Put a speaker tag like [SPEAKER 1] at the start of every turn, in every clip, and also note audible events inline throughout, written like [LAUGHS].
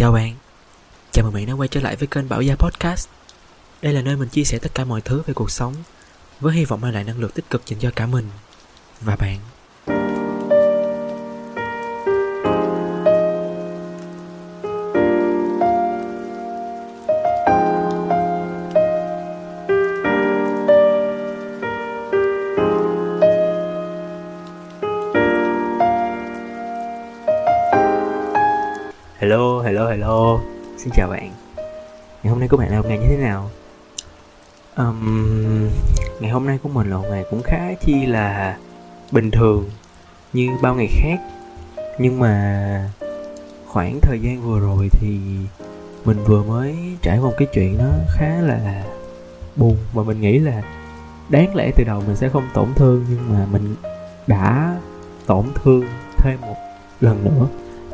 [SPEAKER 1] Chào bạn, chào mừng bạn đã quay trở lại với kênh Bảo Gia Podcast. Đây là nơi mình chia sẻ tất cả mọi thứ về cuộc sống Với hy vọng mang lại năng lượng tích cực dành cho cả mình và bạn. Xin chào bạn. Ngày hôm nay của bạn là một ngày như thế nào? Um, ngày hôm nay của mình là một ngày cũng khá chi là bình thường Như bao ngày khác. Nhưng mà khoảng thời gian vừa rồi thì mình vừa mới trải qua một cái chuyện nó khá là buồn Và mình nghĩ là đáng lẽ từ đầu mình sẽ không tổn thương Nhưng mà mình đã tổn thương thêm một lần nữa.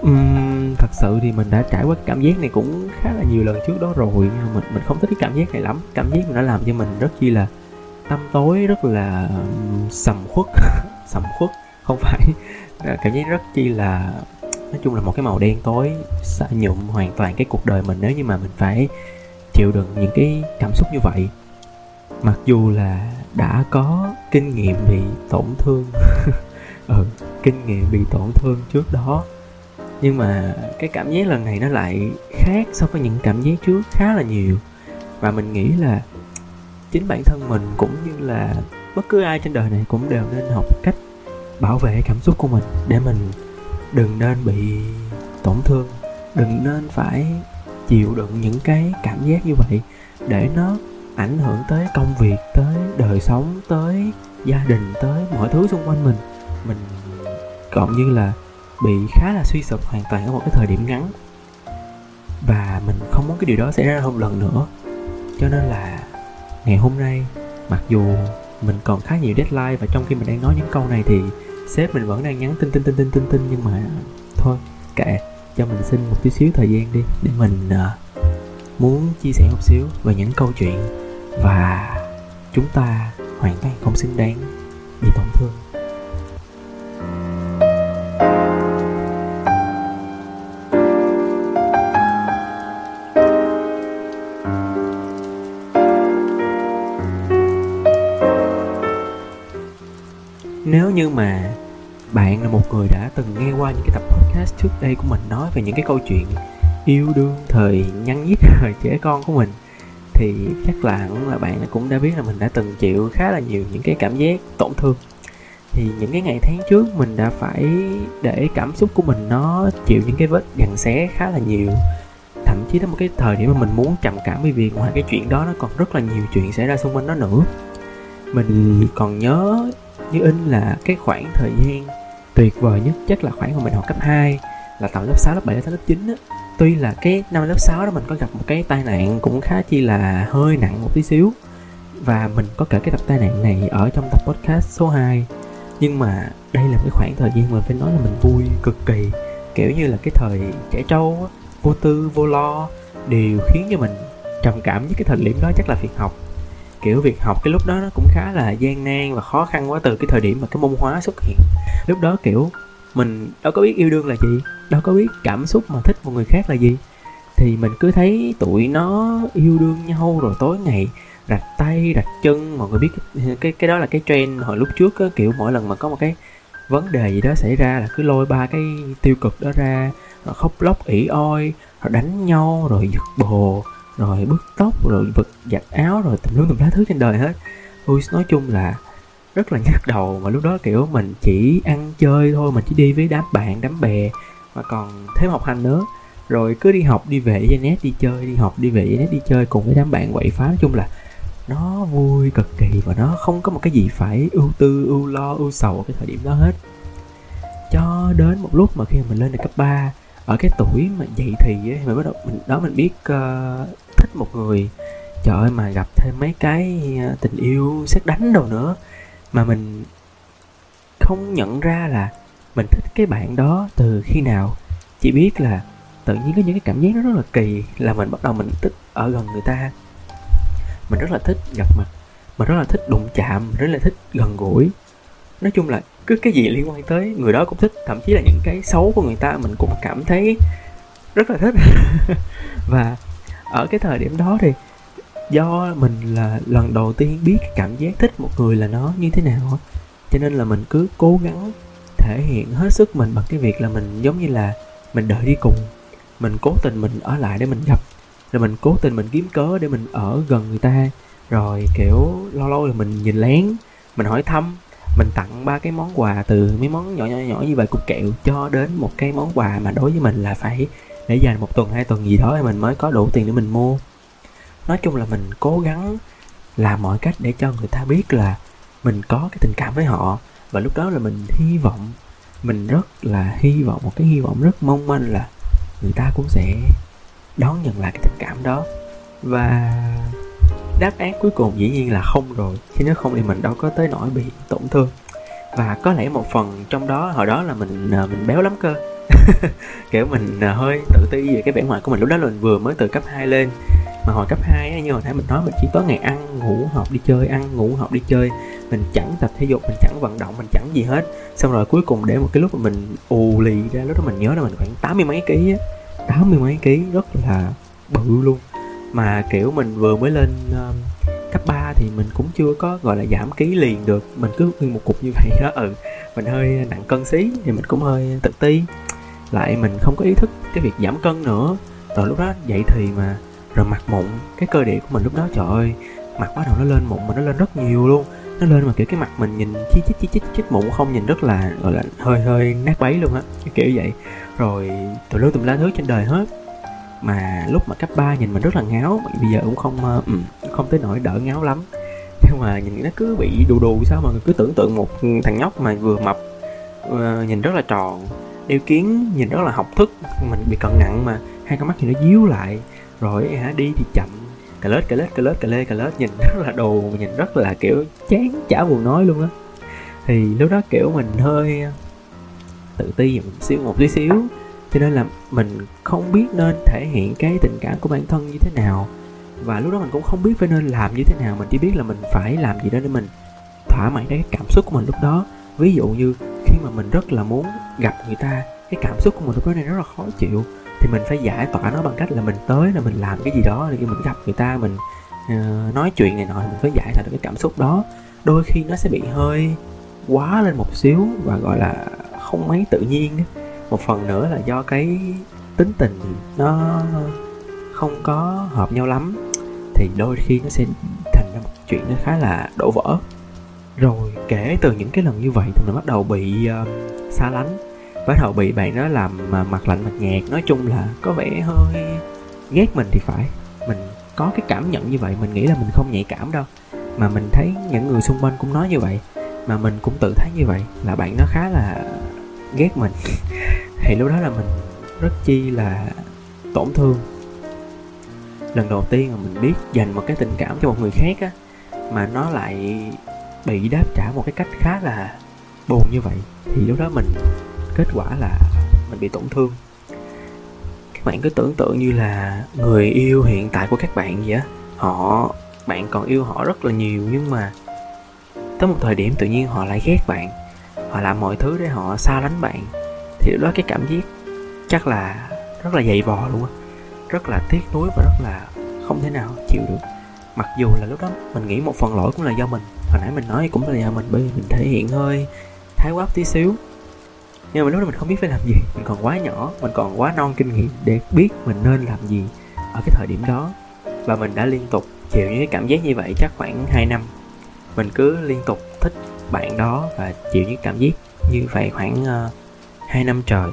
[SPEAKER 1] Um, thật sự thì mình đã trải qua cảm giác này cũng khá là nhiều lần trước đó rồi. Nhưng mình mình không thích cái cảm giác này lắm. Cảm giác nó làm cho mình rất chi là tâm tối, rất là sầm khuất. [LAUGHS] Sầm khuất, không phải. Ờ, cảm giác rất chi là, nói chung là một cái màu đen tối xả nhuộm hoàn toàn cái cuộc đời mình. Nếu như mà mình phải chịu đựng những cái cảm xúc như vậy, mặc dù là đã có kinh nghiệm bị tổn thương. [LAUGHS] Ừ kinh nghiệm bị tổn thương trước đó nhưng mà cái cảm giác lần này nó lại khác so với những cảm giác trước khá là nhiều. Và mình nghĩ là chính bản thân mình cũng như là bất cứ ai trên đời này cũng đều nên học cách bảo vệ cảm xúc của mình để mình đừng nên bị tổn thương, đừng nên phải chịu đựng những cái cảm giác như vậy để nó ảnh hưởng tới công việc, tới đời sống, tới gia đình, tới mọi thứ xung quanh mình. Mình cộng như là bị khá là suy sụp hoàn toàn ở một cái thời điểm ngắn. Và mình không muốn cái điều đó xảy ra một lần nữa. Cho nên là ngày hôm nay mặc dù mình còn khá nhiều deadline và trong khi mình đang nói những câu này thì sếp mình vẫn đang nhắn tin tin tin tin tin tin. Nhưng mà thôi kệ. Cho mình xin một tí xíu thời gian đi để mình uh, muốn chia sẻ một xíu về những câu chuyện. Và chúng ta hoàn toàn không xứng đáng bị tổn thương. Như mà bạn là một người đã từng nghe qua những cái tập podcast trước đây của mình nói về những cái câu chuyện yêu đương, thời nhăn nhít, [LAUGHS] thời trẻ con của mình, thì chắc là là bạn cũng đã biết là mình đã từng chịu khá là nhiều những cái cảm giác tổn thương. Thì những cái ngày tháng trước mình đã phải để cảm xúc của mình nó chịu những cái vết dằn xé khá là nhiều. Thậm chí đến một cái thời điểm mà mình muốn trầm cảm bởi vì ngoài cái chuyện đó nó còn rất là nhiều chuyện xảy ra xung quanh nó nữa. Mình còn nhớ như in là cái khoảng thời gian tuyệt vời nhất chắc là khoảng mà mình học cấp 2 là tầm lớp 6, lớp 7, lớp 9 á. Tuy là cái năm lớp 6 đó mình có gặp một cái tai nạn cũng khá chi là hơi nặng một tí xíu. Và mình có kể cái tập tai nạn này ở trong tập podcast số 2 Nhưng mà đây là cái khoảng thời gian mà phải nói là mình vui cực kỳ. Kiểu như là cái thời trẻ trâu á, vô tư, vô lo Điều khiến cho mình trầm cảm với cái thời điểm đó chắc là việc học kiểu việc học cái lúc đó nó cũng khá là gian nan và khó khăn quá từ cái thời điểm mà cái môn hóa xuất hiện. Lúc đó kiểu mình đâu có biết yêu đương là gì đâu có biết cảm xúc mà thích một người khác là gì. Thì mình cứ thấy tụi nó yêu đương nhau rồi tối ngày rạch tay rạch chân mọi người biết cái cái đó là cái trend hồi lúc trước á, kiểu mỗi lần mà có một cái vấn đề gì đó xảy ra là cứ lôi ba cái tiêu cực đó ra khóc lóc ỉ oi rồi đánh nhau rồi giật bồ rồi bứt tóc rồi vật giặt áo rồi tùm lum tùm lá thứ trên đời hết. Ui nói chung là rất là nhức đầu mà lúc đó kiểu mình chỉ ăn chơi thôi mình chỉ đi với đám bạn đám bè mà còn thêm học hành nữa. Rồi cứ đi học đi về với nét đi chơi đi học đi về với nét đi chơi cùng với đám bạn quậy phá. Nói chung là nó vui cực kỳ và nó không có một cái gì phải ưu tư ưu lo ưu sầu ở cái thời điểm đó hết. Cho đến một lúc mà khi mình lên được cấp 3 ở cái tuổi mà dậy thì ấy, mình bắt đầu mình đó mình biết uh, thích một người. Trời ơi, mà gặp thêm mấy cái à, tình yêu xét đánh đồ nữa mà mình không nhận ra là mình thích cái bạn đó từ khi nào. Chỉ biết là tự nhiên có những cái cảm giác nó rất là kỳ, là mình bắt đầu mình thích ở gần người ta. Mình rất là thích gặp mặt, mình rất là thích đụng chạm rất là thích gần gũi. Nói chung là cứ cái gì liên quan tới người đó cũng thích, thậm chí là những cái xấu của người ta mình cũng cảm thấy rất là thích. [LAUGHS] Và ở cái thời điểm đó thì do mình là lần đầu tiên biết cảm giác thích một người là nó như thế nào cho nên là mình cứ cố gắng thể hiện hết sức mình bằng cái việc là mình giống như là mình đợi đi cùng. Mình cố tình mình ở lại để mình gặp, rồi mình cố tình mình kiếm cớ để mình ở gần người ta. Rồi, kiểu, lâu lâu là mình nhìn lén, mình hỏi thăm, mình tặng ba cái món quà từ mấy món nhỏ nhỏ nhỏ như vậy cục kẹo cho đến một cái món quà mà đối với mình là phải để dành một tuần, hai tuần gì đó thì mình mới có đủ tiền để mình mua. Nói chung là mình cố gắng làm mọi cách để cho người ta biết là mình có cái tình cảm với họ. Và lúc đó là mình hy vọng, mình rất là hy vọng, một cái hy vọng rất mong manh là người ta cũng sẽ đón nhận lại cái tình cảm đó. Và đáp án cuối cùng dĩ nhiên là không rồi, chứ nếu không thì mình đâu có tới nỗi bị tổn thương. Và có lẽ một phần trong đó, hồi đó là mình à, mình béo lắm cơ. [LAUGHS] kiểu mình à, hơi tự ti về cái vẻ ngoài của mình. Lúc đó là mình vừa mới từ cấp 2 lên. Mà hồi cấp 2 như hồi nãy mình nói mình chỉ có ngày ăn ngủ học đi chơi ăn ngủ học đi chơi. Mình chẳng tập thể dục mình chẳng vận động mình chẳng gì hết. Xong rồi cuối cùng để một cái lúc mà mình ù lì ra lúc đó mình nhớ là mình khoảng tám mươi mấy ký á. Tám mươi mấy ký rất là bự luôn. Mà kiểu mình vừa mới lên um, cấp 3 thì mình cũng chưa có gọi là giảm ký liền được. Mình cứ nguyên một cục như vậy đó ừ. Mình hơi nặng cân xí thì mình cũng hơi tự ti lại mình không có ý thức cái việc giảm cân nữa. Rồi lúc đó dậy thì mà rồi mặt mụn cái cơ địa của mình lúc đó trời ơi mặt bắt đầu nó lên mụn mà nó lên rất nhiều luôn. Nó lên mà kiểu cái mặt mình nhìn chi chít chi chít chít mụn không nhìn rất là gọi là hơi hơi nát bấy luôn á cái kiểu vậy. Rồi tùm lum tùm lá thứ trên đời hết. Mà lúc mà cấp 3 nhìn mình rất là ngáo bây giờ cũng không uh, không tới nỗi đỡ ngáo lắm. Nhưng mà nhìn nó cứ bị đù đù sao mà cứ tưởng tượng một thằng nhóc mà vừa mập uh, nhìn rất là tròn đeo kiến nhìn rất là học thức, mình bị cận nặng mà. Hai con mắt thì nó díu lại. Rồi, hả, đi thì chậm. Cà lết cà lết cà lết, cà lê, cà lết. Nhìn [LAUGHS] rất là đồ, nhìn rất là, kiểu, chán chả buồn nói luôn á. Thì lúc đó, kiểu, mình hơi ờ, tự ti một xíu, một tí xíu. Cho nên là mình không biết nên thể hiện cái tình cảm của bản thân như thế nào. Và lúc đó mình cũng không biết phải nên làm như thế nào. Mình chỉ biết là mình phải làm gì đó để mình thỏa mãn cái cảm xúc của mình lúc đó. Ví dụ như khi mà mình rất là muốn gặp người ta cái cảm xúc của mình lúc đó này rất là khó chịu. Thì mình phải giải tỏa nó bằng cách là mình tới là mình làm cái gì đó để mình gặp người ta mình uh, nói chuyện này nọ mình phải giải tỏa được cái cảm xúc đó. Đôi khi nó sẽ bị hơi quá lên một xíu và gọi là không mấy tự nhiên một phần nữa là do cái tính tình nó không có hợp nhau lắm thì đôi khi nó sẽ thành ra một chuyện nó khá là đổ vỡ. Rồi kể từ những cái lần như vậy thì mình bắt đầu bị uh, xa lánh bắt đầu bị bạn đó làm mà mặt lạnh mặt nhạt, nói chung là có vẻ hơi ghét mình thì phải. Mình có cái cảm nhận như vậy, mình nghĩ là mình không nhạy cảm đâu. Mà mình thấy những người xung quanh cũng nói như vậy, mà mình cũng tự thấy như vậy, là bạn nó khá là ghét mình. [LAUGHS] Thì lúc đó là mình rất chi là tổn thương. Lần đầu tiên mà mình biết dành một cái tình cảm cho một người khác á, mà nó lại bị đáp trả một cái cách khá là buồn như vậy, thì lúc đó mình kết quả là mình bị tổn thương. Các bạn cứ tưởng tượng như là người yêu hiện tại của các bạn vậy á. Họ, bạn còn yêu họ rất là nhiều nhưng mà tới một thời điểm tự nhiên họ lại ghét bạn. Họ làm mọi thứ để họ xa lánh bạn. Thì lúc đó cái cảm giác chắc là rất là dày vò luôn á. Rất là tiếc nuối và rất là không thể nào chịu được. Mặc dù là lúc đó mình nghĩ một phần lỗi cũng là do mình. Hồi nãy mình nói cũng là do mình bởi vì mình thể hiện hơi thái quá tí xíu nhưng mà lúc đó mình không biết phải làm gì. Mình còn quá nhỏ mình còn quá non kinh nghiệm để biết mình nên làm gì ở cái thời điểm đó. Và mình đã liên tục chịu những cái cảm giác như vậy chắc khoảng 2 năm. Mình cứ liên tục thích bạn đó và chịu những cảm giác như vậy khoảng ờ, uh, 2 năm trời.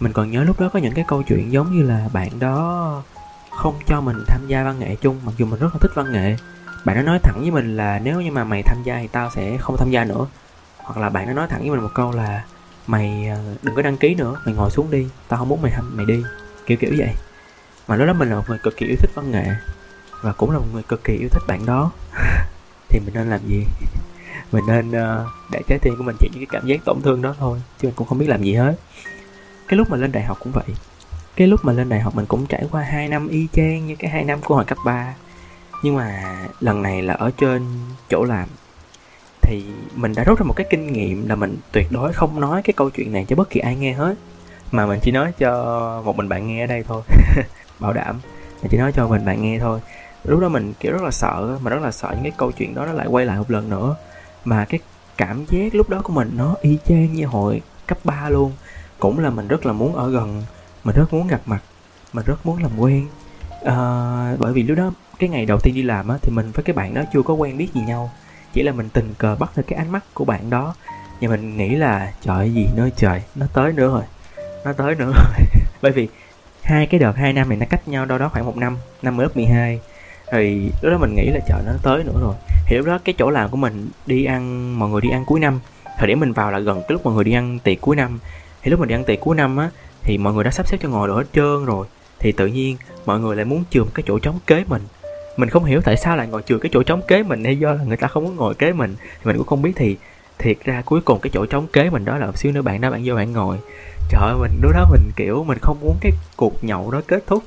[SPEAKER 1] Mình còn nhớ lúc đó có những cái câu chuyện giống như là bạn đó không cho mình tham gia văn nghệ chung mặc dù mình rất là thích văn nghệ. Bạn nó nói thẳng với mình là nếu như mà mày tham gia thì tao sẽ không tham gia nữa. Hoặc là bạn nó nói thẳng với mình một câu là mày ờ, đừng có đăng ký nữa mày ngồi xuống đi tao không muốn mày mày đi. Kiểu kiểu vậy. Mà lúc đó mình là một người cực kỳ yêu thích văn nghệ và cũng là một người cực kỳ yêu thích bạn đó. [LAUGHS] Thì mình nên làm gì? [LAUGHS] Mình nên uh, để trái tim của mình chịu những cái cảm giác tổn thương đó thôi chứ mình cũng không biết làm gì hết. Cái lúc mà lên đại học cũng vậy. Cái lúc mà lên đại học mình cũng trải qua 2 năm y chang như cái hai năm của hồi cấp 3 nhưng mà lần này là ở trên chỗ làm thì mình đã rút ra một cái kinh nghiệm là mình tuyệt đối không nói cái câu chuyện này cho bất kỳ ai nghe hết. Mà mình chỉ nói cho một mình bạn nghe ở đây thôi. [LAUGHS] Bảo đảm. Mình chỉ nói cho mình bạn nghe thôi. Lúc đó mình kiểu rất là sợ mà rất là sợ những cái câu chuyện đó nó lại quay lại một lần nữa. Mà cái cảm giác lúc đó của mình nó y chang như hồi cấp 3 luôn. Cũng là mình rất là muốn ở gần mình rất muốn gặp mặt mình rất muốn làm quen. À, bởi vì lúc đó cái ngày đầu tiên đi làm á thì mình với cái bạn đó chưa có quen biết gì nhau chỉ là mình tình cờ bắt được cái ánh mắt của bạn đó. Và mình nghĩ là, trời gì nữa trời. Nó tới nữa rồi. Nó tới nữa rồi. [LAUGHS] Bởi vì hai cái đợt hai năm này nó cách nhau đâu đó khoảng một năm. Năm lớp 12 thì lúc đó mình nghĩ là, trời, nó tới nữa rồi. Thì lúc đó cái chỗ làm của mình đi ăn, mọi người đi ăn cuối năm. Thời điểm mình vào là gần cái lúc mọi người đi ăn tiệc cuối năm. Thì lúc mình đi ăn tiệc cuối năm á, thì mọi người đã sắp xếp cho ngồi đồ hết trơn rồi. Thì tự nhiên mọi người lại muốn chừa cái chỗ trống kế mình mình không hiểu tại sao lại ngồi chừa cái chỗ trống kế mình hay do là người ta không muốn ngồi kế mình, thì mình cũng không biết. Thì thiệt ra cuối cùng cái chỗ trống kế mình đó là một xíu nữa bạn đó, bạn vô bạn ngồi. Trời ơi, mình lúc đó mình, kiểu, mình không muốn cái cuộc nhậu đó kết thúc.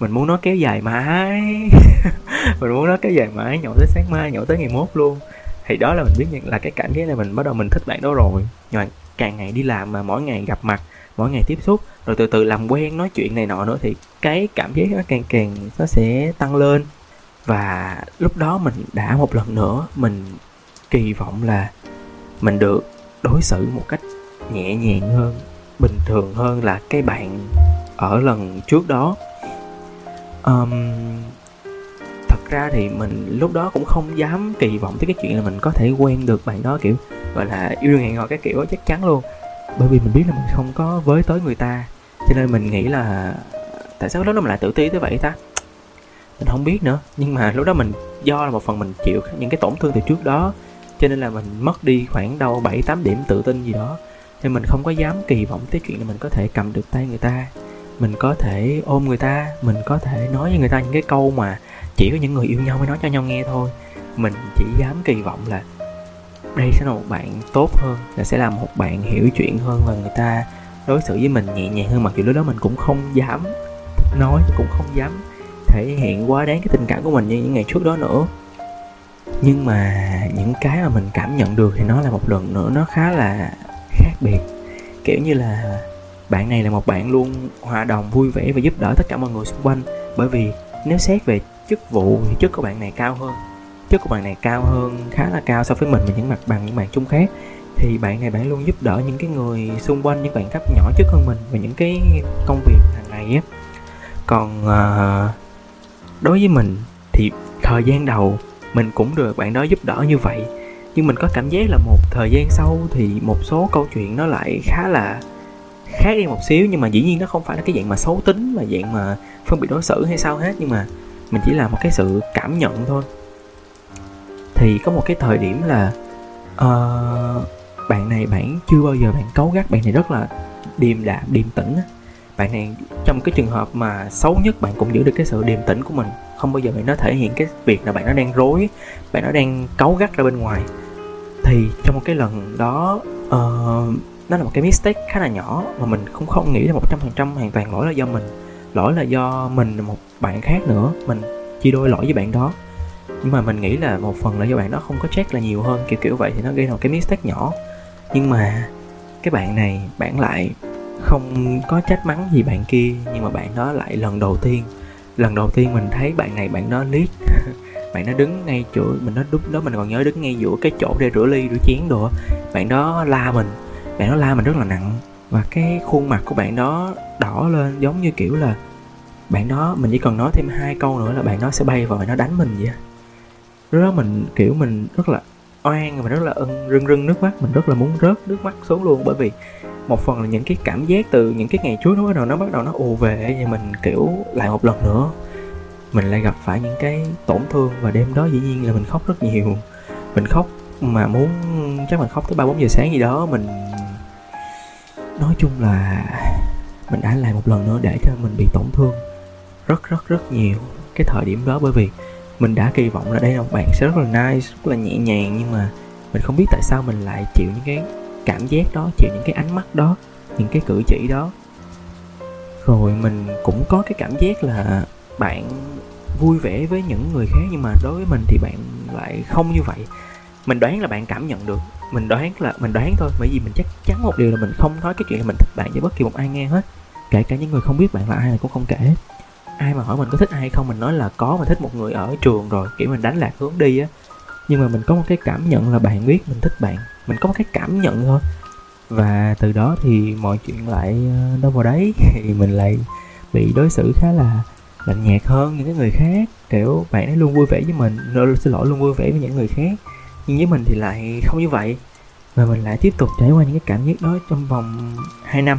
[SPEAKER 1] Mình muốn nó kéo dài mãi. [LAUGHS] Mình muốn nó kéo dài mãi, nhậu tới sáng mai, nhậu tới ngày mốt luôn. Thì đó là mình biết là cái cảm giác là mình bắt đầu mình thích bạn đó rồi. Nhưng mà càng ngày đi làm mà mỗi ngày gặp mặt, mỗi ngày tiếp xúc, rồi từ từ làm quen nói chuyện này nọ nữa thì cái cảm giác nó càng càng nó sẽ tăng lên và lúc đó mình đã một lần nữa mình kỳ vọng là mình được đối xử một cách nhẹ nhàng hơn bình thường hơn là cái bạn ở lần trước đó. Um, thật ra thì mình lúc đó cũng không dám kỳ vọng tới cái chuyện là mình có thể quen được bạn đó kiểu gọi là yêu đương hẹn hò cái kiểu đó chắc chắn luôn. Bởi vì mình biết là mình không có với tới người ta cho nên mình nghĩ là tại sao lúc đó mình lại tự ti tới vậy ta? Mình không biết nữa. Nhưng mà lúc đó mình, do là một phần mình chịu những cái tổn thương từ trước đó, cho nên là mình mất đi khoảng đâu 7 8 điểm tự tin gì đó. Nên mình không có dám kỳ vọng tới chuyện là mình có thể cầm được tay người ta. Mình có thể ôm người ta, mình có thể nói với người ta những cái câu mà chỉ có những người yêu nhau mới nói cho nhau nghe thôi. Mình chỉ dám kỳ vọng là đây sẽ là một bạn tốt hơn, là sẽ là một bạn hiểu chuyện hơn và người ta đối xử với mình nhẹ nhàng hơn, mặc dù lúc đó mình cũng không dám nói, cũng không dám thể hiện quá đáng cái tình cảm của mình như những ngày trước đó nữa. Nhưng mà những cái mà mình cảm nhận được thì nó là một lần nữa nó khá là khác biệt. Kiểu như là bạn này là một bạn luôn hòa đồng vui vẻ và giúp đỡ tất cả mọi người xung quanh. Bởi vì nếu xét về chức vụ thì chức của bạn này cao hơn chức của bạn này cao hơn khá là cao so với mình và những mặt bằng những bạn chung khác. Thì bạn này bạn luôn giúp đỡ những cái người xung quanh những bạn cấp nhỏ chức hơn mình và những cái công việc hàng ngày á. Còn uh, đối với mình thì thời gian đầu mình cũng được bạn đó giúp đỡ như vậy. Nhưng mình có cảm giác là một thời gian sau thì một số câu chuyện nó lại khá là khác đi một xíu. Nhưng mà dĩ nhiên nó không phải là cái dạng mà xấu tính mà dạng mà phân biệt đối xử hay sao hết. Nhưng mà mình chỉ là một cái sự cảm nhận thôi. Thì có một cái thời điểm là uh, bạn này bạn chưa bao giờ bạn cấu gắt bạn này rất là điềm đạm điềm tĩnh bạn này trong cái trường hợp mà xấu nhất bạn cũng giữ được cái sự điềm tĩnh của mình không bao giờ bạn nó thể hiện cái việc là bạn nó đang rối bạn nó đang cấu gắt ra bên ngoài. Thì trong một cái lần đó uh, nó là một cái mistake khá là nhỏ mà mình cũng không nghĩ là một trăm phần trăm hoàn toàn lỗi là do mình. Lỗi là do mình một bạn khác nữa mình chia đôi lỗi với bạn đó. Nhưng mà mình nghĩ là một phần là do bạn đó không có check là nhiều hơn kiểu kiểu vậy thì nó gây ra một cái mistake nhỏ. Nhưng mà cái bạn này bạn lại không có trách mắng gì bạn kia, nhưng mà bạn đó lại lần đầu tiên, lần đầu tiên mình thấy bạn này bạn đó liếc. [LAUGHS] Bạn nó đứng ngay chỗ, mình nó đúng đó mình còn nhớ đứng ngay giữa cái chỗ để rửa ly, rửa chén đồ bạn đó la mình, bạn đó la mình rất là nặng và cái khuôn mặt của bạn đó đỏ lên giống như kiểu là bạn đó, mình chỉ cần nói thêm hai câu nữa là bạn đó sẽ bay vào và nó đánh mình vậy lúc đó mình, kiểu mình rất là oan và rất là ưng rưng rưng nước mắt, mình rất là muốn rớt nước mắt xuống luôn bởi vì một phần là những cái cảm giác từ những cái ngày trước nó bắt đầu nó bắt đầu nó ù về và mình, kiểu, lại một lần nữa. Mình lại gặp phải những cái tổn thương và đêm đó dĩ nhiên là mình khóc rất nhiều. Mình khóc mà muốn, chắc mình khóc tới ba bốn giờ sáng gì đó, mình, nói chung là mình đã lại một lần nữa để cho mình bị tổn thương rất rất rất nhiều cái thời điểm đó. Bởi vì mình đã kỳ vọng là đây là một bạn sẽ rất là nice, rất là nhẹ nhàng, nhưng mà mình không biết tại sao mình lại chịu những cái cảm giác đó chịu những cái ánh mắt đó, những cái cử chỉ đó. Rồi mình cũng có cái cảm giác là bạn vui vẻ với những người khác, nhưng mà đối với mình thì bạn lại không như vậy. Mình đoán là bạn cảm nhận được. Mình đoán là, mình đoán thôi, bởi vì mình chắc chắn một điều là mình không nói cái chuyện là mình thích bạn cho bất kỳ một ai nghe hết. Kể cả những người không biết bạn là ai là cũng không kể ai mà hỏi mình có thích ai hay không, mình nói là có, mình thích một người ở trường rồi, kiểu mình đánh lạc hướng đi á. Nhưng mà mình có một cái cảm nhận là bạn biết mình thích bạn mình có một cái cảm nhận thôi. Và từ đó thì mọi chuyện lại ờ, đâu vào đấy [LAUGHS] thì mình lại bị đối xử khá là lạnh nhạt hơn những cái người khác. Kiểu, bạn ấy luôn vui vẻ với mình rồi xin lỗi, luôn vui vẻ với những người khác. Nhưng với mình thì lại không như vậy. Và mình lại tiếp tục trải qua những cái cảm giác đó trong vòng 2 năm.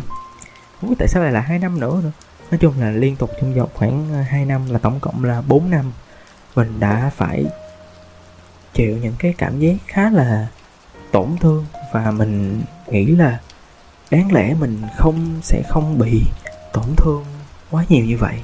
[SPEAKER 1] Không biết tại sao lại là hai năm nữa nữa. Nói chung là liên tục trong vòng khoảng ờ, 2 năm là tổng cộng là 4 năm mình đã phải chịu những cái cảm giác khá là tổn thương và mình nghĩ là đáng lẽ mình không, sẽ không bị tổn thương quá nhiều như vậy.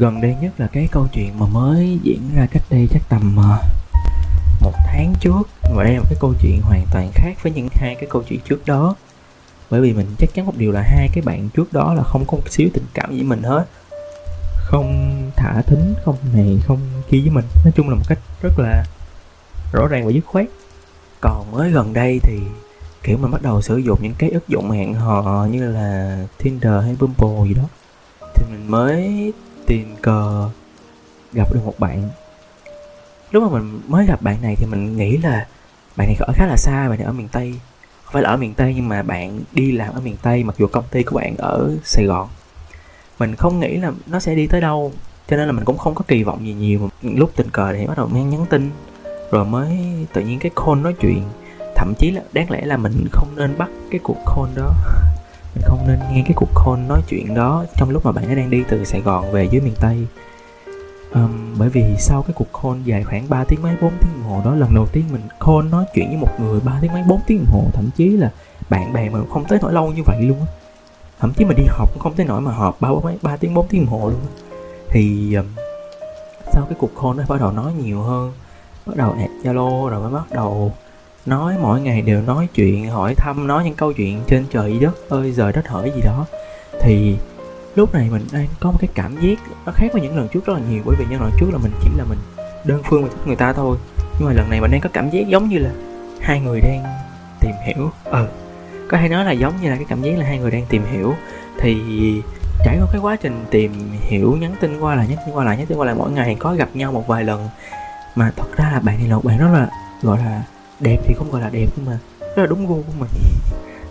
[SPEAKER 1] Gần đây nhất là cái câu chuyện mà mới diễn ra cách đây chắc tầm ờ, một tháng trước. Và đây là một cái câu chuyện hoàn toàn khác với những hai cái câu chuyện trước đó. Bởi vì mình chắc chắn một điều là hai cái bạn trước đó là không có một xíu tình cảm với mình hết. Không thả thính, không này, không kia với mình. Nói chung là một cách rất là rõ ràng và dứt khoát. Còn mới gần đây thì, kiểu, mình bắt đầu sử dụng những cái ứng dụng hẹn hò như là Tinder hay Bumble gì đó. Thì mình mới tình cờ gặp được một bạn. Lúc mà mình mới gặp bạn này thì mình nghĩ là bạn này ở khá là xa, bạn này ở miền tây. Không phải là ở miền tây nhưng mà bạn đi làm ở miền tây, mặc dù công ty của bạn ở sài gòn. Mình không nghĩ là nó sẽ đi tới đâu, cho nên là mình cũng không có kỳ vọng gì nhiều. Lúc tình cờ thì bắt đầu mang nhắn tin, rồi mới tự nhiên cái call nói chuyện. Thậm chí là đáng lẽ là mình không nên bắt cái cuộc call đó. [LAUGHS] mình không nên nghe cái cuộc call nói chuyện đó trong lúc mà bạn ấy đang đi từ Sài Gòn về dưới miền Tây. Um, bởi vì sau cái cuộc call dài khoảng 3 tiếng mấy 4 tiếng đồng hồ đó lần đầu tiên mình call nói chuyện với một người 3 tiếng mấy 4 tiếng đồng hồ thậm chí là bạn bè mà không tới nỗi lâu như vậy luôn á. Thậm chí mà đi học cũng không tới nỗi mà họp ba mấy ba tiếng 4 tiếng đồng hồ luôn á. Thì um, sau cái cuộc call nó bắt đầu nói nhiều hơn bắt đầu add zalo rồi mới bắt đầu nói mỗi ngày đều nói chuyện, hỏi thăm, nói những câu chuyện trên trời đất ơi, giờ đất hỡi gì đó. Thì lúc này mình đang có một cái cảm giác nó khác với những lần trước rất là nhiều, bởi vì những lần trước là mình chỉ là mình đơn phương mình thích người ta thôi. Nhưng mà lần này mình đang có cảm giác giống như là hai người đang tìm hiểu. Ờ có thể nói là giống như là cái cảm giác là hai người đang tìm hiểu. Thì trải qua cái quá trình tìm hiểu, nhắn tin qua lại, nhắn tin qua lại, nhắn tin qua lại, mỗi ngày có gặp nhau một vài lần. Mà thật ra là bạn này là một bạn rất là, gọi là đẹp thì không gọi là đẹp nhưng mà rất là đúng gu của mình.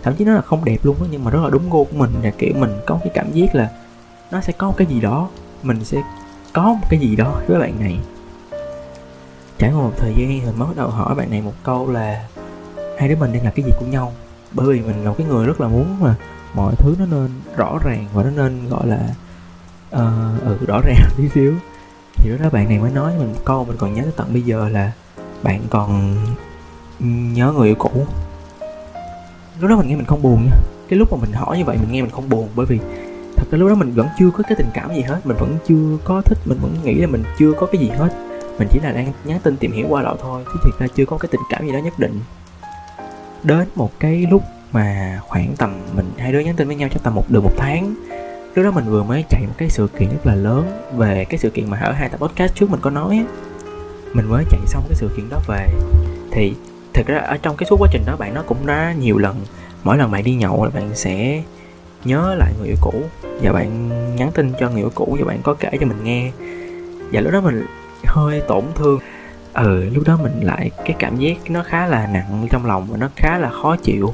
[SPEAKER 1] Thậm chí nó là không đẹp luôn đó nhưng mà rất là đúng gu của mình là kiểu mình có cái cảm giác là nó sẽ có một cái gì đó mình sẽ có một cái gì đó với bạn này. Trải qua một thời gian mình mới bắt đầu hỏi bạn này một câu là hai đứa mình đang là cái gì của nhau? Bởi vì mình là một cái người rất là muốn mà mọi thứ nó nên rõ ràng và nó nên gọi là uh, ừ rõ ràng [LAUGHS] tí xíu. Thì lúc đó bạn này mới nói mình một câu mình còn nhớ tới tận bây giờ là bạn còn nhớ người yêu cũ. Lúc đó mình nghe mình không buồn nha. Cái lúc mà mình hỏi như vậy mình nghe mình không buồn, bởi vì thật ra lúc đó mình vẫn chưa có cái tình cảm gì hết. Mình vẫn chưa có thích, mình vẫn nghĩ là mình chưa có cái gì hết. Mình chỉ là đang nhắn tin tìm hiểu qua lại thôi, chứ thiệt ra chưa có cái tình cảm gì đó nhất định. Đến một cái lúc mà khoảng tầm mình, hai đứa nhắn tin với nhau chắc tầm một, được một tháng, lúc đó mình vừa mới chạy một cái sự kiện rất là lớn về cái sự kiện mà ở hai tập podcast trước mình có nói mình mới chạy xong cái sự kiện đó về. Thì thực ra ở trong cái suốt quá trình đó, bạn nó cũng đã nhiều lần. Mỗi lần bạn đi nhậu là bạn sẽ nhớ lại người yêu cũ. Và bạn nhắn tin cho người yêu cũ và bạn có kể cho mình nghe. Và lúc đó mình hơi tổn thương. Ừ lúc đó mình lại, cái cảm giác nó khá là nặng trong lòng và nó khá là khó chịu.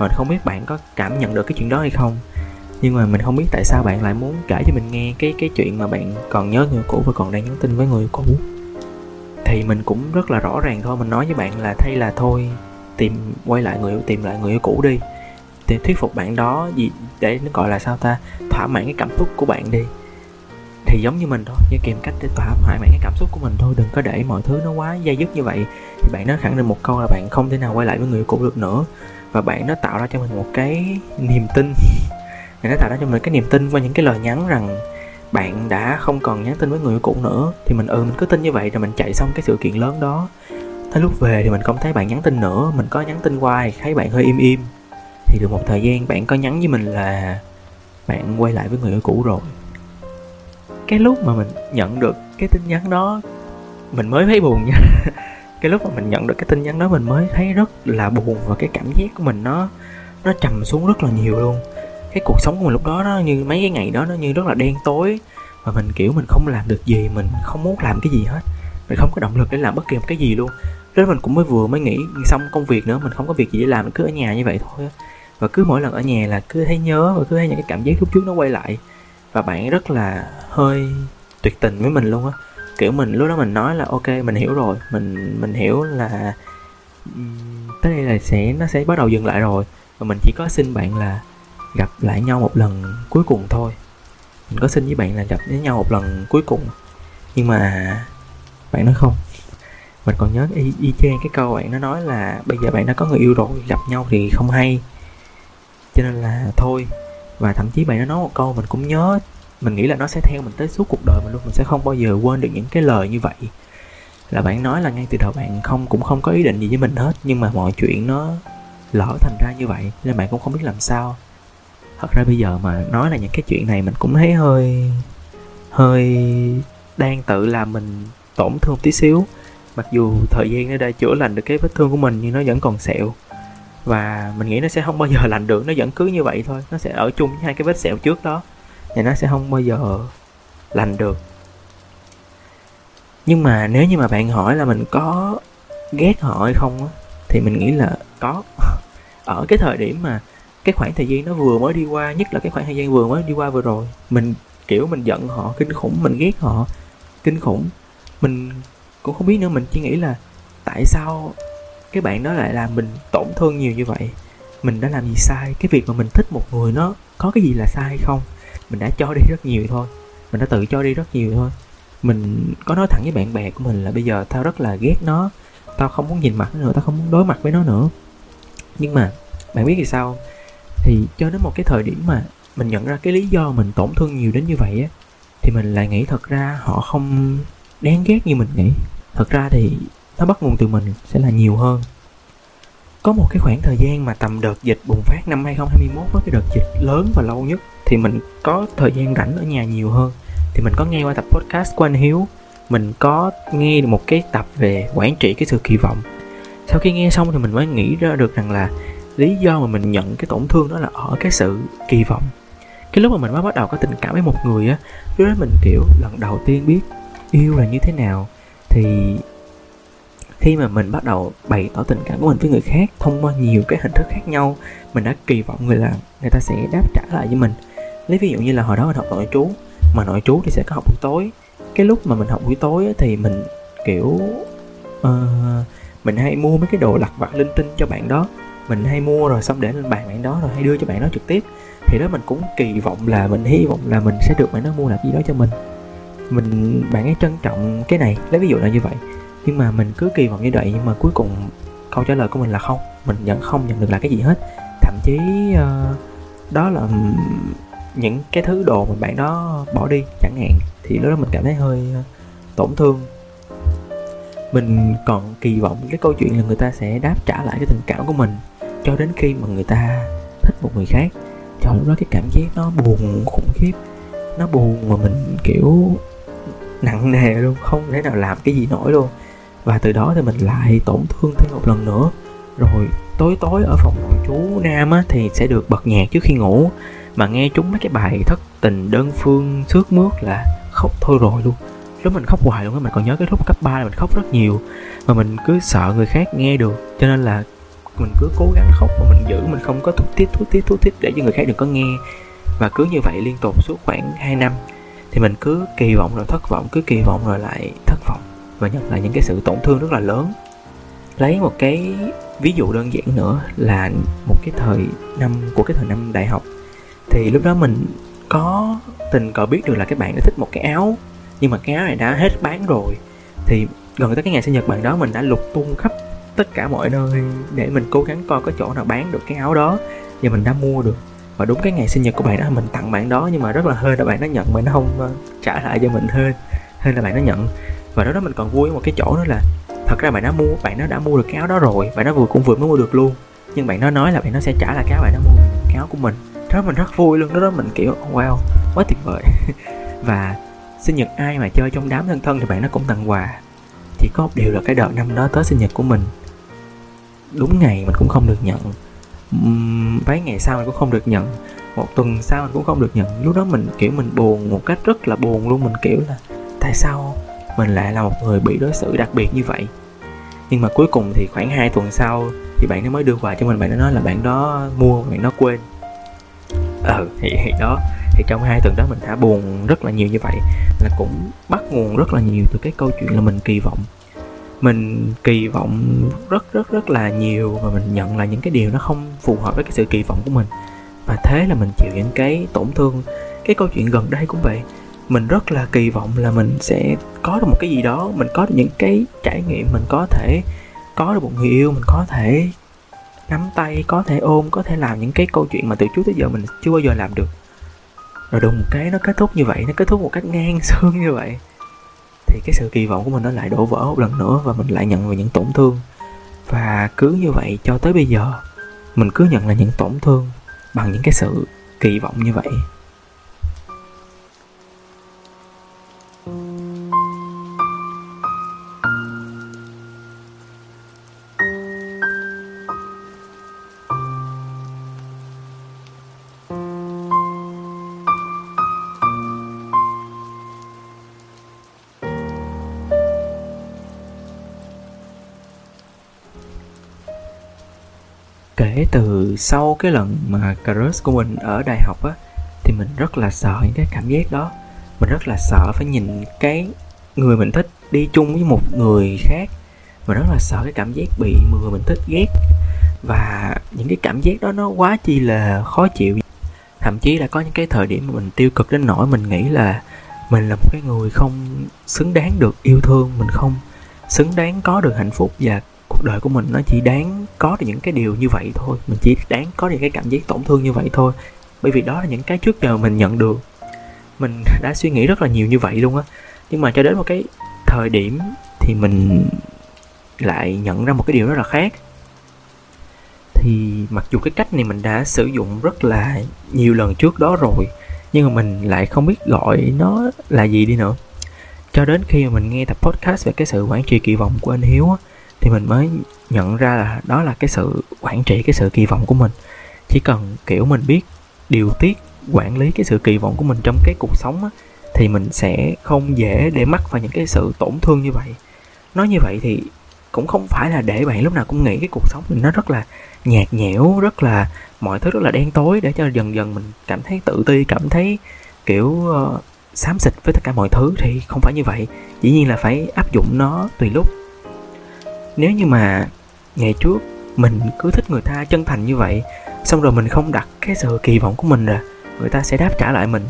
[SPEAKER 1] Mình không biết bạn có cảm nhận được cái chuyện đó hay không. Nhưng mà mình không biết tại sao bạn lại muốn kể cho mình nghe cái cái chuyện mà bạn còn nhớ người cũ và còn đang nhắn tin với người cũ thì mình cũng rất là rõ ràng thôi. Mình nói với bạn là thay là thôi, tìm, quay lại người yêu, tìm lại người yêu cũ đi. Để thuyết phục bạn đó gì để nó gọi là sao ta? Thỏa mãn cái cảm xúc của bạn đi. Thì giống như mình thôi, như kìm cách để thỏa mãn cái cảm xúc của mình thôi, đừng có để mọi thứ nó quá dây dứt như vậy. Thì bạn nó khẳng định một câu là bạn không thể nào quay lại với người cũ được nữa. Và bạn nó tạo ra cho mình một cái niềm tin. [LAUGHS] Thì nó tạo ra cho mình cái niềm tin qua những cái lời nhắn rằng bạn đã không còn nhắn tin với người yêu cũ nữa, thì mình ừ mình cứ tin như vậy rồi mình chạy xong cái sự kiện lớn đó. Tới lúc về thì mình không thấy bạn nhắn tin nữa, mình có nhắn tin qua thì thấy bạn hơi im im. Thì được một thời gian bạn có nhắn với mình là bạn quay lại với người yêu cũ rồi. Cái lúc mà mình nhận được cái tin nhắn đó, mình mới thấy buồn nha. [LAUGHS] Cái lúc mà mình nhận được cái tin nhắn đó, mình mới thấy rất là buồn và cái cảm giác của mình nó nó trầm xuống rất là nhiều luôn cái cuộc sống của mình lúc đó nó như mấy cái ngày đó nó như rất là đen tối. Và mình, kiểu, mình không làm được gì, mình không muốn làm cái gì hết. Mình không có động lực để làm bất kỳ một cái gì luôn. Đó mình cũng mới vừa mới nghĩ xong công việc nữa, mình không có việc gì để làm, mình cứ ở nhà như vậy thôi và cứ mỗi lần ở nhà là cứ thấy nhớ và cứ thấy những cái cảm giác lúc trước nó quay lại. Và bạn rất là hơi tuyệt tình với mình luôn á. Kiểu, mình lúc đó mình nói là, ok, mình hiểu rồi. Mình mình hiểu là tới đây là sẽ, nó sẽ bắt đầu dừng lại rồi. Và mình chỉ có xin bạn là gặp lại nhau một lần cuối cùng thôi. Mình có xin với bạn là gặp với nhau một lần cuối cùng. Nhưng mà bạn nói không. Mình còn nhớ y, y chang cái câu bạn nó nói là bây giờ bạn đã có người yêu rồi gặp nhau thì không hay. Cho nên là thôi. Và thậm chí bạn nó nói một câu mình cũng nhớ. Mình nghĩ là nó sẽ theo mình tới suốt cuộc đời mình luôn. Mình sẽ không bao giờ quên được những cái lời như vậy. Là bạn nói là ngay từ đầu bạn không cũng không có ý định gì với mình hết. Nhưng mà mọi chuyện nó lỡ thành ra như vậy nên bạn cũng không biết làm sao thật ra bây giờ mà nói là những cái chuyện này mình cũng thấy hơi hơi đang tự làm mình tổn thương tí xíu. Mặc dù thời gian nó đã chữa lành được cái vết thương của mình nhưng nó vẫn còn sẹo. Và mình nghĩ nó sẽ không bao giờ [LAUGHS] lành được, nó vẫn cứ như vậy thôi. Nó sẽ ở chung với hai cái vết sẹo trước đó và nó sẽ không bao giờ lành được. Nhưng mà nếu như mà bạn hỏi là mình có ghét họ hay không á, thì mình nghĩ là có. [LAUGHS] Ở cái thời điểm mà cái khoảng thời gian nó vừa mới đi qua, nhất là cái khoảng thời gian vừa mới đi qua vừa rồi, mình, kiểu, mình giận họ, kinh khủng, mình ghét họ, kinh khủng. Mình cũng không biết nữa, mình chỉ nghĩ là tại sao cái bạn đó lại làm mình tổn thương nhiều như vậy? Mình đã làm gì sai? Cái việc mà mình thích một người nó có cái gì là sai hay không? Mình đã cho đi rất nhiều thôi. Mình đã tự cho đi rất nhiều thôi. Mình có nói thẳng với bạn bè của mình là bây giờ tao rất là ghét nó. Tao không muốn nhìn mặt nó nữa, tao không muốn đối mặt với nó nữa. Nhưng mà bạn biết vì sao? Thì cho đến một cái thời điểm mà mình nhận ra cái lý do mình tổn thương nhiều đến như vậy á, thì mình lại nghĩ thật ra họ không đáng ghét như mình nghĩ. Thật ra thì nó bắt nguồn từ mình sẽ là nhiều hơn. Có một cái khoảng thời gian mà tầm đợt dịch bùng phát năm 2021 với cái đợt dịch lớn và lâu nhất, thì mình có thời gian rảnh ở nhà nhiều hơn. Thì mình có nghe qua tập podcast của anh Hiếu. Mình có nghe được một cái tập về quản trị cái sự kỳ vọng. Sau khi nghe xong thì mình mới nghĩ ra được rằng là lý do mà mình nhận cái tổn thương đó là ở cái sự kỳ vọng. Cái lúc mà mình mới bắt đầu có tình cảm với một người á lúc đó mình kiểu lần đầu tiên biết yêu là như thế nào thì khi mà mình bắt đầu bày tỏ tình cảm của mình với người khác thông qua nhiều cái hình thức khác nhau mình đã kỳ vọng người là người ta sẽ đáp trả lại với mình. Lấy ví dụ như là hồi đó mình học nội trú mà nội trú thì sẽ có học buổi tối. Cái lúc mà mình học buổi tối thì mình kiểu uh, mình hay mua mấy cái đồ lặt vặt linh tinh cho bạn đó mình hay mua rồi xong để lên bàn bạn đó rồi hay đưa cho bạn đó trực tiếp. Thì đó mình cũng kỳ vọng là mình hy vọng là mình sẽ được bạn đó mua làm gì đó cho mình. Mình bạn ấy trân trọng cái này lấy ví dụ là như vậy. Nhưng mà mình cứ kỳ vọng như vậy nhưng mà cuối cùng câu trả lời của mình là không. Mình vẫn không nhận được là cái gì hết. Thậm chí uh, đó là những cái thứ đồ mà bạn đó bỏ đi chẳng hạn. Thì lúc đó mình cảm thấy hơi ờ, tổn thương. Mình còn kỳ vọng cái câu chuyện là người ta sẽ đáp trả lại cái tình cảm của mình cho đến khi mà người ta thích một người khác cho lúc đó cái cảm giác nó buồn khủng khiếp. Nó buồn mà mình, kiểu, nặng nề luôn, không thể nào làm cái gì nổi luôn. Và từ đó thì mình lại tổn thương thêm một lần nữa. Rồi tối tối ở phòng nội chú nam á, thì sẽ được bật nhạc trước khi ngủ. Mà nghe chúng mấy cái bài thất tình đơn phương sướt mướt là khóc thôi rồi luôn. Lúc mình khóc hoài luôn á, mình còn nhớ cái lúc cấp 3 là mình khóc rất nhiều. Mà mình cứ sợ người khác nghe được, cho nên là mình cứ cố gắng khóc mà mình giữ, mình không có thút tiết thút tiết thút tiết để cho người khác đừng có nghe. Và cứ như vậy liên tục suốt khoảng 2 năm thì mình cứ kỳ vọng rồi thất vọng, cứ kỳ vọng rồi lại thất vọng. Và nhận lại những cái sự tổn thương rất là lớn. Lấy một cái ví dụ đơn giản nữa là một cái thời năm, của cái thời năm đại học. Thì lúc đó mình có tình cờ biết được là các bạn đã thích một cái áo, nhưng mà cái áo này đã hết bán rồi. Thì gần tới cái ngày sinh nhật bạn đó mình đã lục tung khắp tất cả mọi nơi để mình cố gắng coi có chỗ nào bán được cái áo đó. Và mình đã mua được. Và đúng cái ngày sinh nhật của bạn đó, mình tặng bạn đó, nhưng mà rất là hơi là bạn nó nhận mà nó không ờ, trả lại cho mình hên. Hên là bạn nó nhận. Và đó đó mình còn vui một cái chỗ đó là, thật ra bạn đã mua, bạn nó đã mua được cái áo đó rồi. Bạn nó vừa cũng vừa mới mua được luôn. Nhưng bạn nó nói là bạn nó sẽ trả lại cái áo bạn nó mua, cái áo của mình. Đó mình rất vui luôn. Đó đó mình kiểu oh, wow, quá tuyệt vời. [LAUGHS] Và sinh nhật ai mà chơi trong đám thân thân thì bạn nó cũng tặng quà. Chỉ có một điều là cái đợt năm đó, tới sinh nhật của mình đúng ngày mình cũng không được nhận. Mấy ngày sau mình cũng không được nhận. Một tuần sau mình cũng không được nhận. Lúc đó mình kiểu mình buồn một cách rất là buồn luôn. Mình kiểu là tại sao mình lại là một người bị đối xử đặc biệt như vậy? Nhưng mà cuối cùng thì khoảng 2 tuần sau thì bạn nó mới đưa quà cho mình. Bạn nó nói là bạn đó mua bạn nó quên. Ờ, thì, thì đó. Thì trong hai tuần đó mình đã buồn rất là nhiều như vậy. Là cũng bắt nguồn rất là nhiều từ cái câu chuyện là mình kỳ vọng mình kỳ vọng rất rất rất là nhiều và mình nhận là những cái điều nó không phù hợp với cái sự kỳ vọng của mình. Và thế là mình chịu những cái tổn thương, cái câu chuyện gần đây cũng vậy. Mình rất là kỳ vọng là mình sẽ có được một cái gì đó, mình có được những cái trải nghiệm, mình có thể có được một người yêu, mình có thể nắm tay, có thể ôm, có thể làm những cái câu chuyện mà từ trước tới giờ mình chưa bao giờ làm được. Rồi đùng cái nó kết thúc như vậy, nó kết thúc một cách ngang [LAUGHS] xương như vậy thì cái sự kỳ vọng của mình nó lại đổ vỡ một lần nữa và mình lại nhận về những tổn thương. Và cứ như vậy cho tới bây giờ, mình cứ nhận là những tổn thương bằng những cái sự kỳ vọng như vậy. Sau cái lần mà crush của mình ở đại học á, thì mình rất là sợ những cái cảm giác đó. Mình rất là sợ phải nhìn cái người mình thích đi chung với một người khác. Mình rất là sợ cái cảm giác bị người mình thích ghét. Và những cái cảm giác đó nó quá chi là khó chịu. Thậm chí là có những cái thời điểm mà mình tiêu cực đến nỗi mình nghĩ là mình là một cái người không xứng đáng được yêu thương, mình không xứng đáng có được hạnh phúc và đời của mình nó chỉ đáng có được những cái điều như vậy thôi. Mình chỉ đáng có những cái cảm giác tổn thương như vậy thôi. Bởi vì đó là những cái trước giờ mình nhận được. Mình đã suy nghĩ rất là nhiều như vậy luôn á. Nhưng mà cho đến một cái thời điểm thì mình lại nhận ra một cái điều rất là khác. Thì mặc dù cái cách này mình đã sử dụng rất là nhiều lần trước đó rồi, nhưng mà mình lại không biết gọi nó là gì đi nữa. Cho đến khi mà mình nghe tập podcast về cái sự quản trị kỳ vọng của anh hiếu á thì mình mới nhận ra là đó là cái sự quản trị cái sự kỳ vọng của mình. Chỉ cần kiểu mình biết điều tiết quản lý cái sự kỳ vọng của mình trong cái cuộc sống á, thì mình sẽ không dễ để mắc vào những cái sự tổn thương như vậy. Nói như vậy thì cũng không phải là để bạn lúc nào cũng nghĩ cái cuộc sống mình nó rất là nhạt nhẽo rất là mọi thứ rất là đen tối để cho dần dần mình cảm thấy tự ti cảm thấy kiểu uh, xám xịt với tất cả mọi thứ thì không phải như vậy. Dĩ nhiên là phải áp dụng nó tùy lúc nếu như mà ngày trước mình cứ thích người ta chân thành như vậy xong rồi mình không đặt cái sự kỳ vọng của mình rồi, người ta sẽ đáp trả lại mình.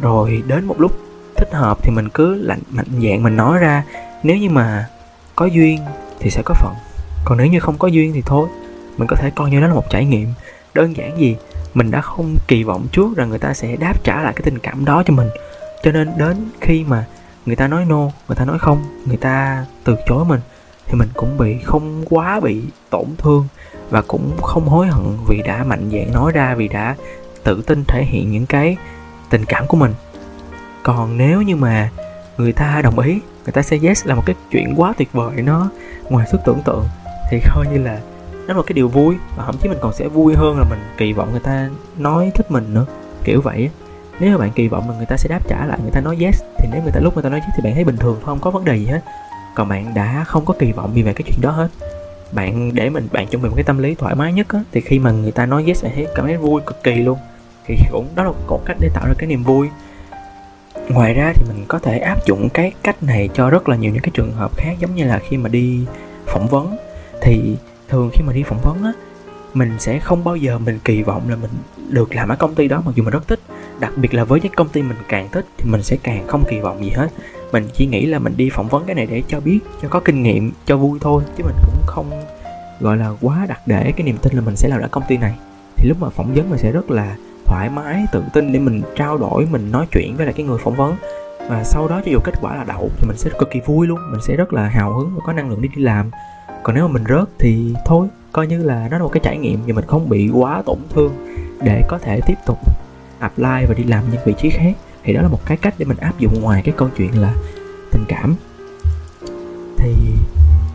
[SPEAKER 1] Rồi đến một lúc thích hợp thì mình cứ lạnh mạnh dạng mình nói ra nếu như mà có duyên thì sẽ có phận còn nếu như không có duyên thì thôi mình có thể coi như đó là một trải nghiệm. Đơn giản gì mình đã không kỳ vọng trước rằng người ta sẽ đáp trả lại cái tình cảm đó cho mình. Cho nên đến khi mà người ta nói no người ta nói không người ta từ chối mình thì mình cũng bị không quá bị tổn thương và cũng không hối hận vì đã mạnh dạn nói ra, vì đã tự tin thể hiện những cái tình cảm của mình. Còn nếu như mà người ta đồng ý, người ta say yes là một cái chuyện quá tuyệt vời nó ngoài sức tưởng tượng thì coi như là nó là cái điều vui và thậm chí mình còn sẽ vui hơn là mình kỳ vọng người ta nói thích mình nữa, kiểu vậy nếu mà bạn kỳ vọng là người ta sẽ đáp trả lại, người ta nói yes, thì nếu người ta lúc người ta nói yes thì bạn thấy bình thường không có vấn đề gì hết còn bạn đã không có kỳ vọng gì về cái chuyện đó hết. Bạn để mình, bạn chuẩn bị một cái tâm lý thoải mái nhất á, thì khi mà người ta nói yes, bạn thấy cảm thấy vui cực kỳ luôn. Thì cũng đó là một cách để tạo ra cái niềm vui. Ngoài ra thì mình có thể áp dụng cái cách này cho rất là nhiều những cái trường hợp khác, giống như là khi mà đi phỏng vấn. Thì thường khi mà đi phỏng vấn á, mình sẽ không bao giờ mình kỳ vọng là mình được làm ở công ty đó, mặc dù mình rất thích. Đặc biệt là với những công ty mình càng thích thì mình sẽ càng không kỳ vọng gì hết mình chỉ nghĩ là mình đi phỏng vấn cái này để cho biết, cho có kinh nghiệm, cho vui thôi, chứ mình cũng không, gọi là, quá đặt để cái niềm tin là mình sẽ làm ở công ty này. Thì lúc mà phỏng vấn mình sẽ rất là thoải mái, tự tin để mình trao đổi, mình nói chuyện với lại cái người phỏng vấn. Và sau đó cho dù kết quả là đậu thì mình sẽ cực kỳ vui luôn, mình sẽ rất là hào hứng và có năng lượng đi đi làm. Còn nếu mà mình rớt thì thôi, coi như là nó là một cái trải nghiệm và mình không bị quá tổn thương để có thể tiếp tục apply và đi làm những vị trí khác thì đó là một cái cách để mình áp dụng ngoài cái câu chuyện là tình cảm. Thì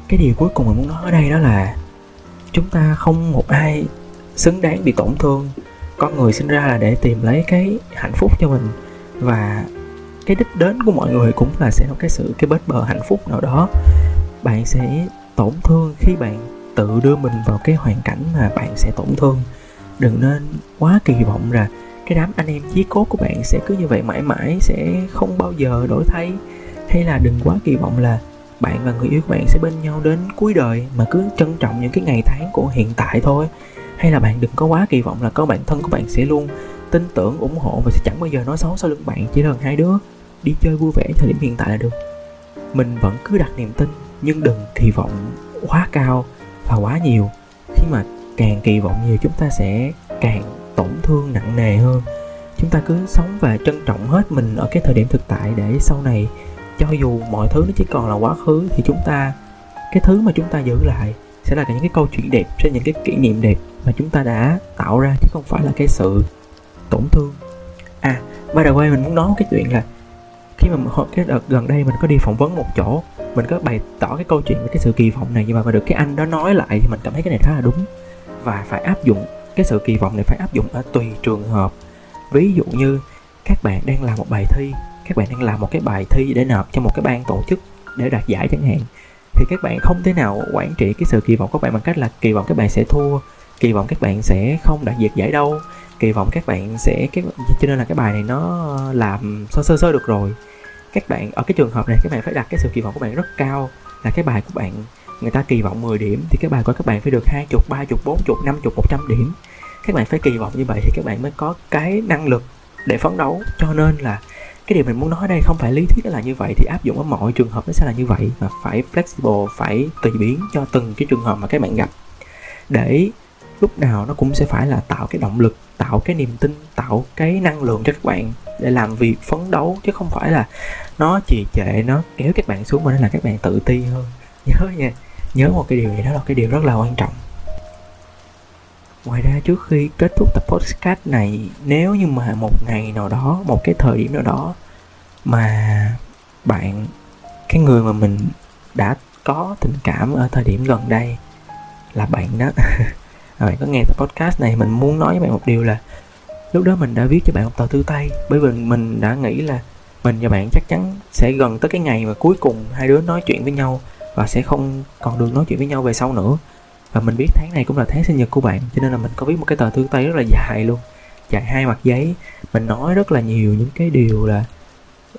[SPEAKER 1] cái điều cuối cùng mình muốn nói ở đây đó là chúng ta không một ai xứng đáng bị tổn thương. Con người sinh ra là để tìm lấy cái hạnh phúc cho mình. Và cái đích đến của mọi người cũng là sẽ có cái sự, cái bết bờ hạnh phúc nào đó. Bạn sẽ tổn thương khi bạn tự đưa mình vào cái hoàn cảnh mà bạn sẽ tổn thương. Đừng nên quá kỳ vọng là cái đám anh em chí cốt của bạn sẽ cứ như vậy mãi mãi, sẽ không bao giờ đổi thay. Hay là đừng quá kỳ vọng là bạn và người yêu của bạn sẽ bên nhau đến cuối đời mà cứ trân trọng những cái ngày tháng của hiện tại thôi. Hay là bạn đừng có quá kỳ vọng là có bạn thân của bạn sẽ luôn tin tưởng, ủng hộ và sẽ chẳng bao giờ nói xấu sau lưng bạn, chỉ cần hai đứa đi chơi vui vẻ thời điểm hiện tại là được. Mình vẫn cứ đặt niềm tin, nhưng đừng kỳ vọng quá cao và quá nhiều. Khi mà càng kỳ vọng nhiều, chúng ta sẽ càng tổn thương nặng nề hơn. Chúng ta cứ sống và trân trọng hết mình ở cái thời điểm thực tại để sau này, cho dù mọi thứ nó chỉ còn là quá khứ, thì chúng ta, cái thứ mà chúng ta giữ lại sẽ là những cái câu chuyện đẹp sẽ những cái kỷ niệm đẹp mà chúng ta đã tạo ra, chứ không phải là cái sự tổn thương. À by the way, mình muốn nói cái chuyện là khi mà cái đợt gần đây mình có đi phỏng vấn một chỗ, mình có bày tỏ cái câu chuyện về cái sự kỳ vọng này, nhưng mà được cái anh đó nói lại thì mình cảm thấy cái này khá là đúng và phải áp dụng cái sự kỳ vọng này phải áp dụng ở tùy trường hợp. Ví dụ như, các bạn đang làm một bài thi, các bạn đang làm một cái bài thi để nộp cho một cái ban tổ chức để đạt giải chẳng hạn, thì các bạn không thể nào quản trị cái sự kỳ vọng của các bạn bằng cách là kỳ vọng các bạn sẽ thua, kỳ vọng các bạn sẽ không đạt được giải đâu, kỳ vọng các bạn sẽ cái cho nên là cái bài này nó làm sơ sơ sơ được rồi. Các bạn, ở cái trường hợp này, các bạn phải đặt cái sự kỳ vọng của bạn rất cao là cái bài của bạn người ta kỳ vọng 10 điểm thì cái bài của các bạn phải được hai chục, ba chục, bốn chục, năm chục, một trăm điểm. Các bạn phải kỳ vọng như vậy thì các bạn mới có cái năng lực để phấn đấu. Cho nên là cái điều mình muốn nói ở đây không phải lý thuyết là như vậy thì áp dụng ở mọi trường hợp nó sẽ là như vậy mà phải flexible, phải tùy biến cho từng cái trường hợp mà các bạn gặp. Để lúc nào nó cũng sẽ phải là tạo cái động lực, tạo cái niềm tin, tạo cái năng lượng cho các bạn để làm việc phấn đấu, chứ không phải là nó trì trệ, nó kéo các bạn xuống mà nó là các bạn tự ti hơn. [LAUGHS] Nhớ nha nhớ một cái điều gì đó là cái điều rất là quan trọng. Ngoài ra trước khi kết thúc tập podcast này, nếu như mà một ngày nào đó, một cái thời điểm nào đó mà bạn, cái người mà mình đã có tình cảm ở thời điểm gần đây là bạn đó. [LAUGHS] Bạn có nghe tập podcast này, mình muốn nói với bạn một điều là lúc đó mình đã viết cho bạn một tờ thư tay, bởi vì mình đã nghĩ là mình và bạn chắc chắn sẽ gần tới cái ngày mà cuối cùng hai đứa nói chuyện với nhau và sẽ không còn được nói chuyện với nhau về sau nữa. Và mình biết tháng này cũng là tháng sinh nhật của bạn cho nên là mình có viết một cái tờ thư tay rất là dài luôn. Dài hai mặt giấy. Mình nói rất là nhiều những cái điều là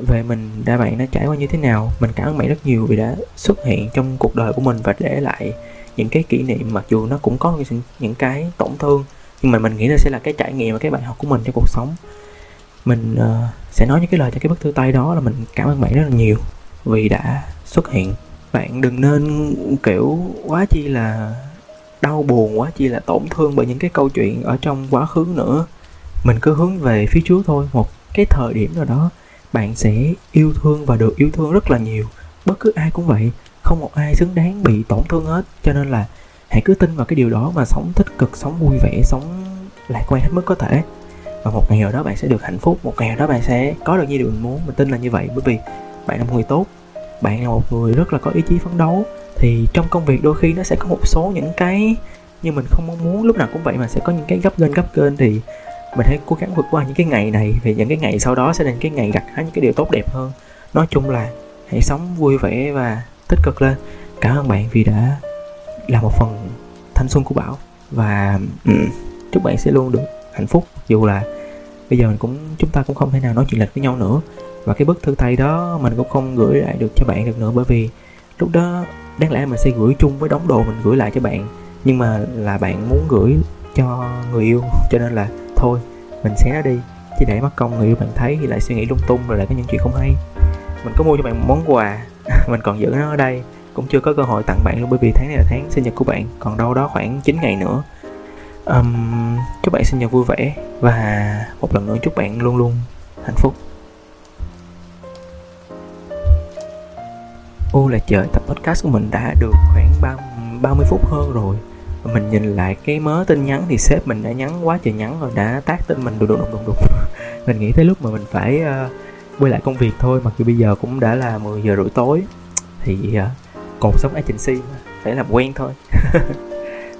[SPEAKER 1] về mình đã bạn đã trải qua như thế nào. Mình cảm ơn bạn rất nhiều vì đã xuất hiện trong cuộc đời của mình và để lại những cái kỷ niệm mặc dù nó cũng có những cái tổn thương nhưng mà mình nghĩ nó sẽ là cái trải nghiệm và cái bài học của mình trong cuộc sống. Mình uh, sẽ nói những cái lời cho cái bức thư tay đó là mình cảm ơn bạn rất là nhiều vì đã xuất hiện bạn đừng nên, kiểu, quá chi là đau buồn, quá chi là tổn thương bởi những cái câu chuyện ở trong quá khứ nữa. Mình cứ hướng về phía trước thôi. Một cái thời điểm nào đó, bạn sẽ yêu thương và được yêu thương rất là nhiều. Bất cứ ai cũng vậy, không một ai xứng đáng bị tổn thương hết. Cho nên là hãy cứ tin vào cái điều đó mà sống tích cực, sống vui vẻ, sống lạc quan hết mức có thể. Và một ngày nào đó bạn sẽ được hạnh phúc, một ngày nào đó bạn sẽ có được như điều mình muốn. Mình tin là như vậy bởi vì bạn là một người tốt bạn là một người rất là có ý chí phấn đấu, thì trong công việc đôi khi nó sẽ có một số những cái như mình không mong muốn, lúc nào cũng vậy mà sẽ có những cái gấp lên gấp lên. Thì mình hãy cố gắng vượt qua những cái ngày này thì những cái ngày sau đó sẽ là những cái ngày gặt hái những cái điều tốt đẹp hơn. Nói chung là hãy sống vui vẻ và tích cực lên. Cảm ơn bạn vì đã là một phần thanh xuân của bảo và chúc bạn sẽ luôn được hạnh phúc. Dù là bây giờ mình cũng, chúng ta cũng không thể nào nói chuyện lệch với nhau nữa và cái bức thư tay đó mình cũng không gửi lại được cho bạn được nữa bởi vì lúc đó đáng lẽ mình sẽ gửi chung với đống đồ mình gửi lại cho bạn. Nhưng mà là bạn muốn gửi cho người yêu cho nên là thôi mình xé nó đi. Chứ để mất công người yêu bạn thấy thì lại suy nghĩ lung tung rồi lại có những chuyện không hay. Mình có mua cho bạn một món quà [LAUGHS] mình còn giữ nó ở đây. Cũng chưa có cơ hội tặng bạn luôn bởi vì tháng này là tháng sinh nhật của bạn còn đâu đó khoảng 9 ngày nữa. Um, chúc bạn sinh nhật vui vẻ và một lần nữa chúc bạn luôn luôn hạnh phúc. Ô là trời tập podcast của mình đã được khoảng ba 30 phút hơn rồi. Và mình nhìn lại cái mớ tin nhắn thì sếp mình đã nhắn quá trời nhắn rồi đã tác tin mình đùng đùng đùng đùng [LAUGHS] mình nghĩ tới lúc mà mình phải uh, quay lại công việc thôi mà dù bây giờ cũng đã là 10 giờ rưỡi tối thì uh, cột sống agency mà phải làm quen thôi. [LAUGHS]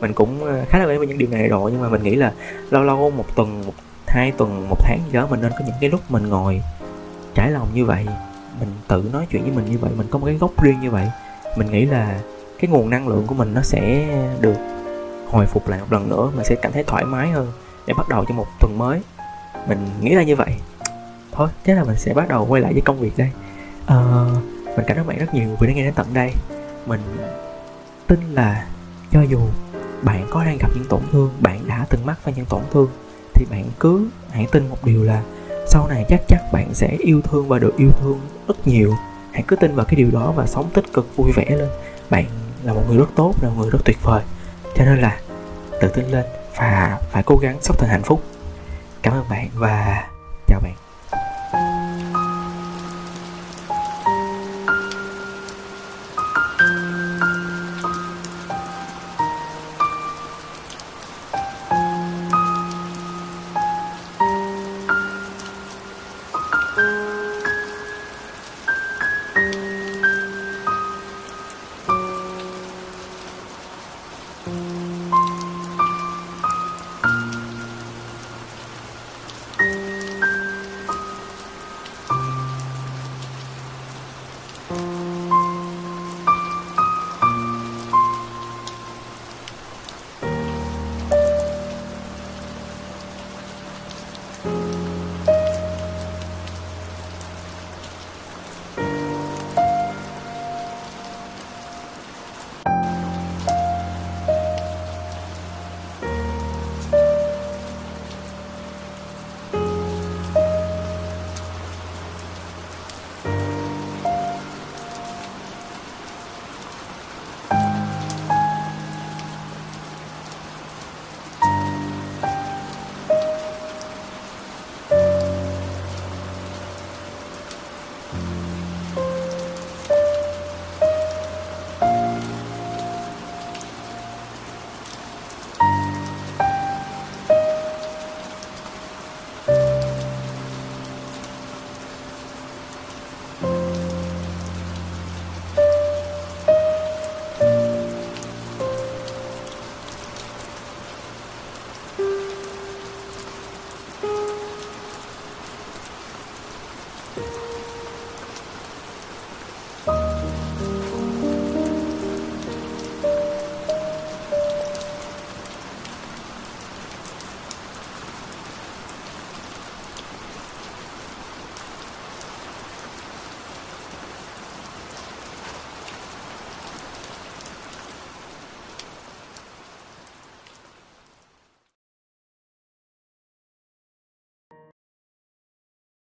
[SPEAKER 1] Mình cũng ờ, khá là quen với những điều này rồi nhưng mà mình nghĩ là lâu lâu một tuần một hai tuần một tháng gì đó mình nên có những cái lúc mình ngồi trải lòng như vậy mình tự nói chuyện với mình như vậy mình có một cái gốc riêng như vậy mình nghĩ là cái nguồn năng lượng của mình nó sẽ được hồi phục lại một lần nữa mình sẽ cảm thấy thoải mái hơn để bắt đầu cho một tuần mới. Mình nghĩ ra như vậy. Thôi thế là mình sẽ bắt đầu quay lại với công việc đây. À, mình cảm ơn bạn rất nhiều vì đã nghe đến tận đây. Mình tin là cho dù bạn có đang gặp những tổn thương bạn đã từng mắc phải những tổn thương thì bạn cứ hãy tin một điều là sau này chắc chắc bạn sẽ yêu thương và được yêu thương rất nhiều. Hãy cứ tin vào cái điều đó và sống tích cực, vui vẻ lên. Bạn là một người rất tốt, là một người rất tuyệt vời. Cho nên là tự tin lên và phải cố gắng sống thành hạnh phúc. Cảm ơn bạn và chào bạn.